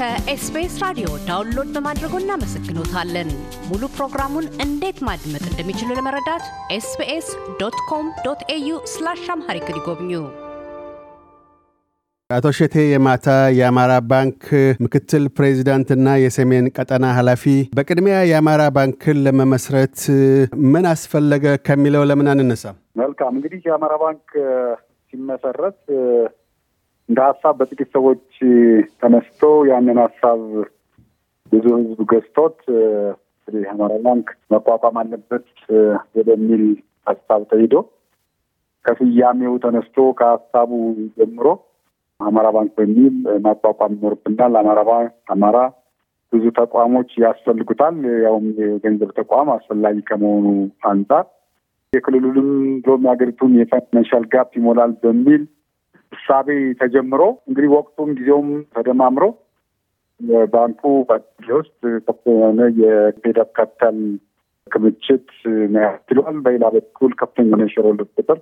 ከ SBS ራዲዮ download በማድረጎ እናመሰግኖታለን። ሙሉ ፕሮግራሙን እንዴት ማድመጥ እንደሚችሉ ለመረዳት SBS dot com dot au slash Amharic ይጎብኙ። አቶ ሸቴ የማታ የአማራ ባንክ ምክትል ፕሬዚዳንትና የሰሜን ቀጠና ኃላፊ፣ በቅድሚያ የአማራ ባንክን ለመመስረት ምን አስፈለገ ከሚለው ለምን አንነሳም? መልካም እንግዲህ የአማራ ባንክ ሲመሰረት እንደ ሀሳብ በጥቂት ሰዎች ተነስቶ ያንን ሀሳብ ብዙ ሕዝብ ገዝቶት የአማራ ባንክ መቋቋም አለበት ወደሚል ሀሳብ ተሂዶ ከስያሜው ተነስቶ ከሀሳቡ ጀምሮ አማራ ባንክ በሚል ማቋቋም ይኖርብናል። አማራ ባንክ አማራ ብዙ ተቋሞች ያስፈልጉታል። ያውም የገንዘብ ተቋም አስፈላጊ ከመሆኑ አንጻር የክልሉንም ብሎም የሀገሪቱን የ financial gap ይሞላል በሚል እሳቤ ተጀምሮ እንግዲህ ወቅቱም ጊዜውም ተደማምሮ ባንኩ ውስጥ ከፍተኛ የሆነ ካፒታል ክምችት መያዝ ችሏል። በሌላ በኩል ከፍተኛ የሆነ የ shareholder ቁጥር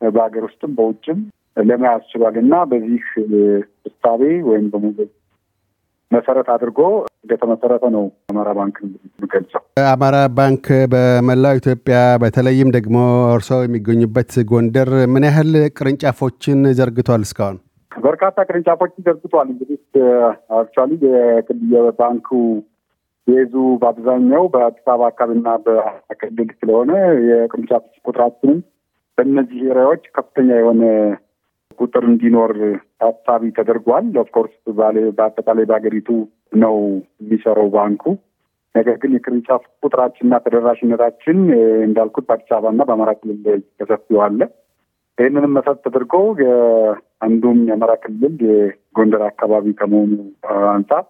በሀገር ውስጥም በውጭም ለመያዝ ችሏል እና በዚህ እሳቤ ወይም ደግሞ መሰረት አድርጎ እንደተመሰረተ ነው አማራ ባንክ የሚገልጸው። አማራ ባንክ በመላው ኢትዮጵያ በተለይም ደግሞ እርስዎ የሚገኙበት ጎንደር ምን ያህል ቅርንጫፎችን ዘርግቷል? እስካሁን በርካታ ቅርንጫፎችን ዘርግቷል። እንግዲህ actually የባንኩ የዙ በአብዛኛው በአዲስ አበባ አካባቢና በክልል ስለሆነ የቅርንጫፍ ቁጥራችንም በእነዚህ area ዎች ከፍተኛ የሆነ ቁጥር እንዲኖር ታሳቢ ተደርጓል። of course በአጠቃላይ በሀገሪቱ ነው የሚሰራው ባንኩ። ነገር ግን የቅርንጫፍ ቁጥራችንና ተደራሽነታችን እንዳልኩት በአዲስ አበባና በአማራ ክልል ላይ ተሰፊው አለ። ይህንንም መሰረት ተደርጎ አንዱም የአማራ ክልል የጎንደር አካባቢ ከመሆኑ አንጻር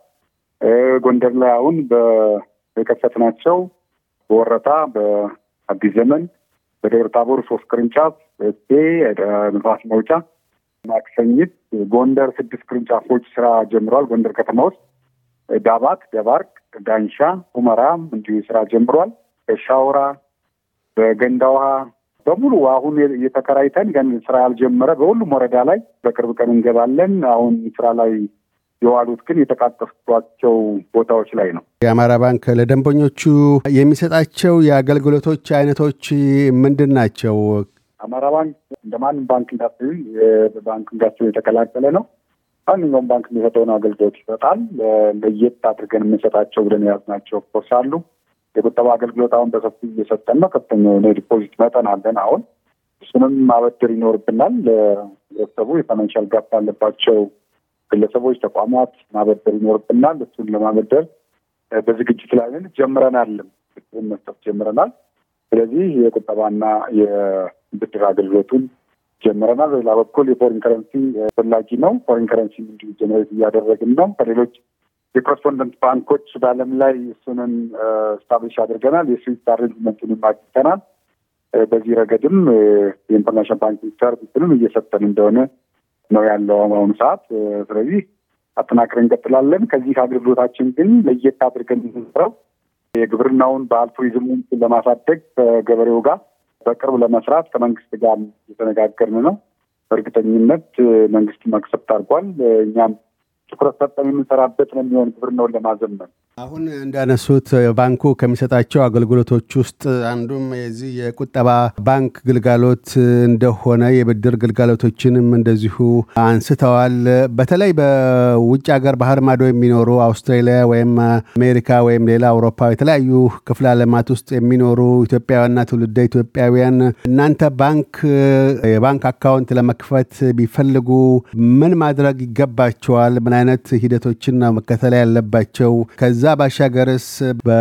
ጎንደር ላይ አሁን የከፈትናቸው በወረታ፣ በአዲስ ዘመን፣ በደብረ ታቦር ሶስት ቅርንጫፍ፣ በስቴ ንፋስ መውጫ ማክሰኝት ጎንደር ስድስት ቅርንጫፎች ስራ ጀምረዋል። ጎንደር ከተማ ውስጥ ዳባት፣ ደባርቅ፣ ዳንሻ፣ ሁመራም እንዲሁ ስራ ጀምሯል። በሻውራ በገንዳ ውሃ በሙሉ አሁን እየተከራይተን ገን ስራ ያልጀመረ በሁሉም ወረዳ ላይ በቅርብ ቀን እንገባለን። አሁን ስራ ላይ የዋሉት ግን የተቃጠፏቸው ቦታዎች ላይ ነው። የአማራ ባንክ ለደንበኞቹ የሚሰጣቸው የአገልግሎቶች አይነቶች ምንድን ናቸው? አማራ ባንክ እንደ ማንም ባንክ ኢንዱስትሪ የባንክ ኢንዱስትሪ የተቀላቀለ ነው። ማንኛውም ባንክ የሚሰጠውን አገልግሎት ይሰጣል። ለየት አድርገን የምንሰጣቸው ብለን የያዝናቸው cores አሉ። የቁጠባ አገልግሎት አሁን በሰፊ እየሰጠን ነው። ከፍተኛ የሆነ የ deposit መጠን አለን። አሁን እሱንም ማበደር ይኖርብናል። ለህብረተሰቡ የ financial gap ያለባቸው ግለሰቦች፣ ተቋማት ማበደር ይኖርብናል። እሱን ለማበደር በዝግጅት ላይ ነን። ጀምረናል፣ መስጠት ጀምረናል። ስለዚህ የቁጠባና የብድር አገልግሎቱን ጀምረናል። በሌላ በኩል የ foreign currency ፈላጊ ነው። foreign currency እንዲሁ generate እያደረግን ነው። ከሌሎች የ correspondent ባንኮች በዓለም ላይ እሱን establish አድርገናል። የ SWIFT arrangement ኡንም አግኝተናል። በዚህ ረገድም የ international banking service ንም እየሰጠን እንደሆነ ነው ያለው በአሁኑ ሰዓት። ስለዚህ አጠናክረን እንቀጥላለን። ከዚህ አገልግሎታችን ግን ለየት አድርገን የምንሰራው የግብርናውን ባህል ቱሪዝሙን ለማሳደግ ከገበሬው ጋር በቅርብ ለመስራት ከመንግስት ጋር እየተነጋገርን ነው። በእርግጠኝነት መንግስት accept አድርጓል። እኛም ትኩረት ሰጠን የምንሰራበት ነው የሚሆን ግብርናውን ለማዘመን። አሁን እንዳነሱት ባንኩ ከሚሰጣቸው አገልግሎቶች ውስጥ አንዱም የዚህ የቁጠባ ባንክ ግልጋሎት እንደሆነ የብድር ግልጋሎቶችንም እንደዚሁ አንስተዋል። በተለይ በውጭ ሀገር ባህር ማዶ የሚኖሩ አውስትራሊያ ወይም አሜሪካ ወይም ሌላ አውሮፓ የተለያዩ ክፍለ ዓለማት ውስጥ የሚኖሩ ኢትዮጵያውያንና ትውልደ ኢትዮጵያውያን እናንተ ባንክ የባንክ account ለመክፈት ቢፈልጉ ምን ማድረግ ይገባቸዋል? ምን አይነት ሂደቶችን መከተል ያለባቸው? ከዛ ባሻገርስ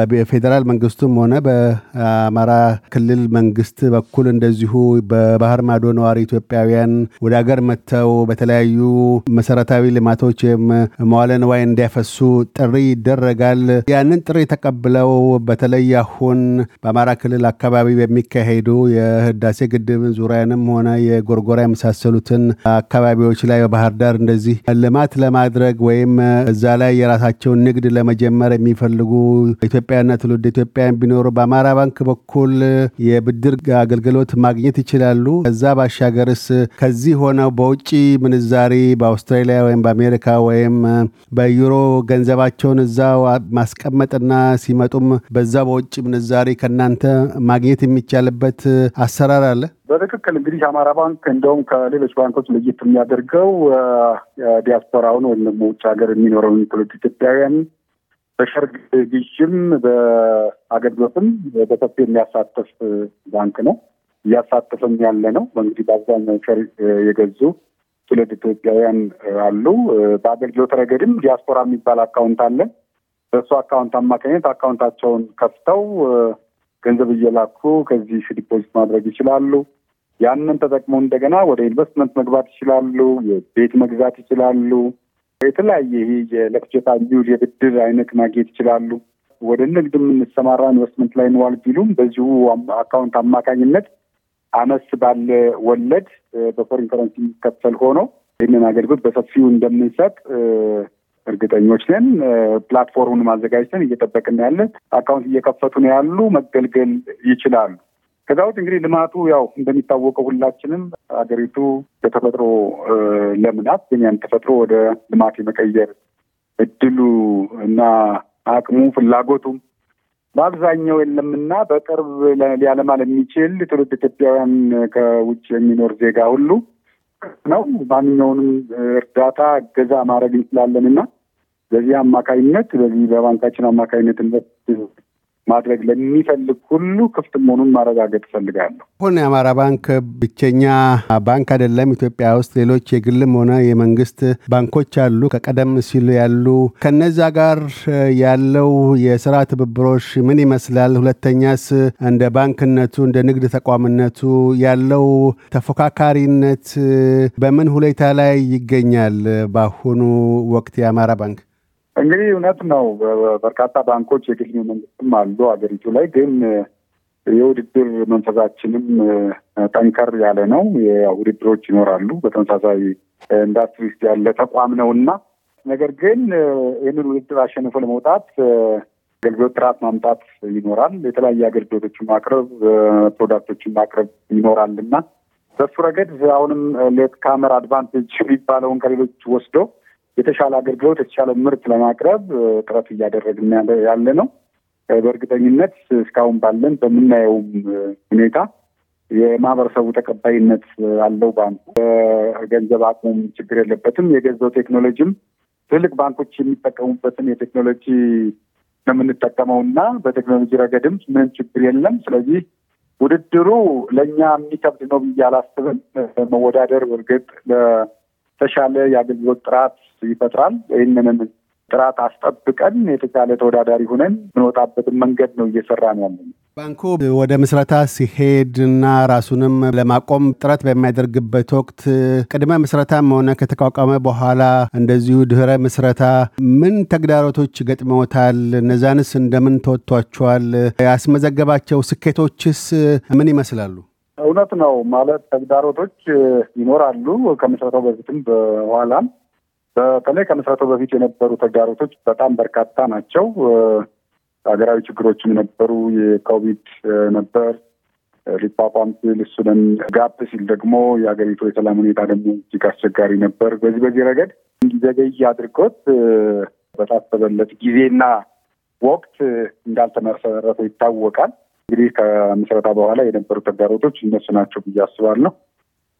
በፌዴራል መንግስቱም ሆነ በአማራ ክልል መንግስት በኩል እንደዚሁ በባህር ማዶ ነዋሪ ኢትዮጵያውያን ወደ ሀገር መጥተው በተለያዩ መሰረታዊ ልማቶች መዋለ ንዋይ እንዲያፈሱ ጥሪ ይደረጋል። ያንን ጥሪ ተቀብለው በተለይ አሁን በአማራ ክልል አካባቢ በሚካሄዱ የህዳሴ ግድብን ዙሪያንም ሆነ የጎርጎራ የመሳሰሉትን አካባቢዎች ላይ በባህር ዳር እንደዚህ ልማት ለማድረግ ወይም እዛ ላይ የራሳቸውን ንግድ ለመጀመር የሚፈልጉ ኢትዮጵያና ትውልድ ኢትዮጵያውያን ቢኖሩ በአማራ ባንክ በኩል የብድር አገልግሎት ማግኘት ይችላሉ። ከዛ ባሻገርስ ከዚህ ሆነው በውጭ ምንዛሪ በአውስትራሊያ ወይም በአሜሪካ ወይም በዩሮ ገንዘባቸውን እዛው ማስቀመጥና ሲመጡም በዛ በውጭ ምንዛሪ ከእናንተ ማግኘት የሚቻልበት አሰራር አለ? በትክክል እንግዲህ የአማራ ባንክ እንደውም ከሌሎች ባንኮች ለየት የሚያደርገው ዲያስፖራውን ወይም ደግሞ ውጭ ሀገር የሚኖረውን ትውልድ ኢትዮጵያውያን በ share ግዥም በአገልግሎትም በሰፊ የሚያሳትፍ ባንክ ነው። እያሳተፈም ያለ ነው። እንግዲህ በአብዛኛው share የገዙ ትውልደ ኢትዮጵያውያን አሉ። በአገልግሎት ረገድም ዲያስፖራ የሚባል account አለ። በእሱ account አማካኝነት account ታቸውን ከፍተው ገንዘብ እየላኩ ከዚህ deposit ማድረግ ይችላሉ። ያንን ተጠቅመው እንደገና ወደ ኢንቨስትመንት መግባት ይችላሉ። የቤት መግዛት ይችላሉ። የተለያየ ይሄ ለፍጆታ የሚውል የብድር አይነት ማግኘት ይችላሉ። ወደ ንግድ የምንሰማራ ኢንቨስትመንት ላይ እንዋል ቢሉም በዚሁ አካውንት አማካኝነት አነስ ባለ ወለድ በ foreign currency የሚከፈል ሆኖ ይህንን አገልግሎት በሰፊው እንደምንሰጥ እርግጠኞች ነን። ፕላትፎርሙን አዘጋጅተን እየጠበቅን ያለን አካውንት እየከፈቱ ነው ያሉ መገልገል ይችላሉ። ከዛ ውጭ እንግዲህ ልማቱ ያው እንደሚታወቀው ሁላችንም ሀገሪቱ በተፈጥሮ ለምናት ግን ያን ተፈጥሮ ወደ ልማት የመቀየር እድሉ እና አቅሙ ፍላጎቱም በአብዛኛው የለምና በቅርብ ሊያለማ ለሚችል ትውልድ ኢትዮጵያውያን ከውጭ የሚኖር ዜጋ ሁሉ ነው። ማንኛውንም እርዳታ እገዛ ማድረግ እንችላለን እና በዚህ አማካኝነት በዚህ በባንካችን አማካኝነት ኢንቨስት ማድረግ ለሚፈልግ ሁሉ ክፍት መሆኑን ማረጋገጥ እፈልጋለሁ። አሁን የአማራ ባንክ ብቸኛ ባንክ አይደለም። ኢትዮጵያ ውስጥ ሌሎች የግልም ሆነ የመንግስት ባንኮች አሉ፣ ከቀደም ሲሉ ያሉ። ከነዛ ጋር ያለው የስራ ትብብሮች ምን ይመስላል? ሁለተኛስ እንደ ባንክነቱ እንደ ንግድ ተቋምነቱ ያለው ተፎካካሪነት በምን ሁኔታ ላይ ይገኛል? በአሁኑ ወቅት የአማራ ባንክ እንግዲህ እውነት ነው። በርካታ ባንኮች የግል መንግስትም አሉ ሀገሪቱ ላይ ግን የውድድር መንፈሳችንም ጠንከር ያለ ነው። ውድድሮች ይኖራሉ። በተመሳሳይ ኢንዱስትሪ ውስጥ ያለ ተቋም ነው እና ነገር ግን ይህንን ውድድር አሸንፎ ለመውጣት አገልግሎት ጥራት ማምጣት ይኖራል። የተለያየ አገልግሎቶችን ማቅረብ፣ product ኦችን ማቅረብ ይኖራል እና በሱ ረገድ አሁንም late comer advantage የሚባለውን ከሌሎች ወስዶ የተሻለ አገልግሎት የተሻለ ምርት ለማቅረብ ጥረት እያደረግን ያለ ነው። በእርግጠኝነት እስካሁን ባለን በምናየውም ሁኔታ የማህበረሰቡ ተቀባይነት አለው። ባንኩ ገንዘብ አቅሙም ችግር የለበትም። የገዛው ቴክኖሎጂም ትልቅ ባንኮች የሚጠቀሙበትን የቴክኖሎጂ የምንጠቀመው እና በቴክኖሎጂ ረገድም ምንም ችግር የለም። ስለዚህ ውድድሩ ለእኛ የሚከብድ ነው ብዬ አላስብም። መወዳደር እርግጥ ለተሻለ የአገልግሎት ጥራት ይፈጥራል። ይህንንም ጥራት አስጠብቀን የተሻለ ተወዳዳሪ ሆነን የምንወጣበትን መንገድ ነው እየሰራ ነው ያለን። ባንኩ ወደ ምስረታ ሲሄድ እና ራሱንም ለማቆም ጥረት በሚያደርግበት ወቅት ቅድመ ምስረታም ሆነ ከተቋቋመ በኋላ እንደዚሁ ድህረ ምስረታ ምን ተግዳሮቶች ገጥመውታል? እነዛንስ እንደምን ተወጥቷቸዋል? ያስመዘገባቸው ስኬቶችስ ምን ይመስላሉ? እውነት ነው ማለት ተግዳሮቶች ይኖራሉ። ከምስረታው በፊትም በኋላም በተለይ ከምስረታው በፊት የነበሩ ተግዳሮቶች በጣም በርካታ ናቸው። ሀገራዊ ችግሮችም ነበሩ። የኮቪድ ነበር ሊቋቋም ሲል እሱንም ጋፕ ሲል ደግሞ የሀገሪቱ የሰላም ሁኔታ ደግሞ እጅግ አስቸጋሪ ነበር። በዚህ በዚህ ረገድ እንዲዘገይ አድርጎት በታሰበለት ጊዜና ወቅት እንዳልተመሰረተ ይታወቃል። እንግዲህ ከምስረታ በኋላ የነበሩ ተግዳሮቶች እነሱ ናቸው ብዬ አስባለሁ።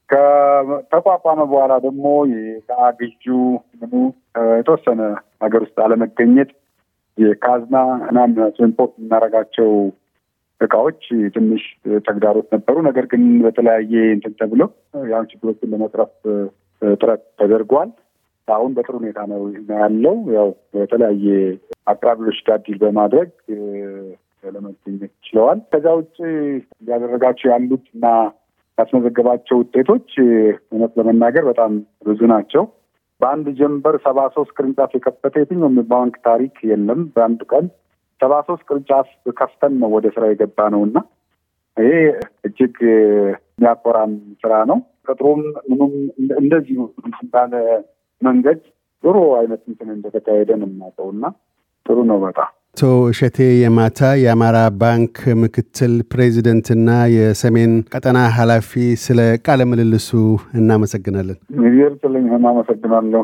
ከተቋቋመ በኋላ ደግሞ የዕቃ ግዢው ምኑ የተወሰነ ሀገር ውስጥ አለመገኘት የካዝና እናም ኢምፖርት የምናደርጋቸው እቃዎች ትንሽ ተግዳሮት ነበሩ። ነገር ግን በተለያየ እንትን ተብሎ ያን ችግሮችን ለመቅረፍ ጥረት ተደርጓል። አሁን በጥሩ ሁኔታ ነው ያለው። ያው በተለያየ አቅራቢዎች ጋር deal በማድረግ ለመገኘት ችለዋል። ከዚያ ውጭ እያደረጋቸው ያሉት እና ያስመዘገባቸው ውጤቶች እውነት ለመናገር በጣም ብዙ ናቸው። በአንድ ጀንበር ሰባ ሶስት ቅርንጫፍ የከፈተ የትኛውም ባንክ ታሪክ የለም። በአንድ ቀን ሰባ ሶስት ቅርንጫፍ ከፍተን ነው ወደ ስራ የገባ ነው እና ይሄ እጅግ የሚያኮራም ስራ ነው። ቅጥሩም ምኑም እንደዚሁ ባለ መንገድ ጥሩ አይነት እንትን እንደተካሄደ ነው የምናውቀው እና ጥሩ ነው በጣም አቶ እሸቴ የማታ የአማራ ባንክ ምክትል ፕሬዚደንትና የሰሜን ቀጠና ኃላፊ፣ ስለ ቃለ ምልልሱ እናመሰግናለን። ሚዚር ስልኝ አመሰግናለሁ።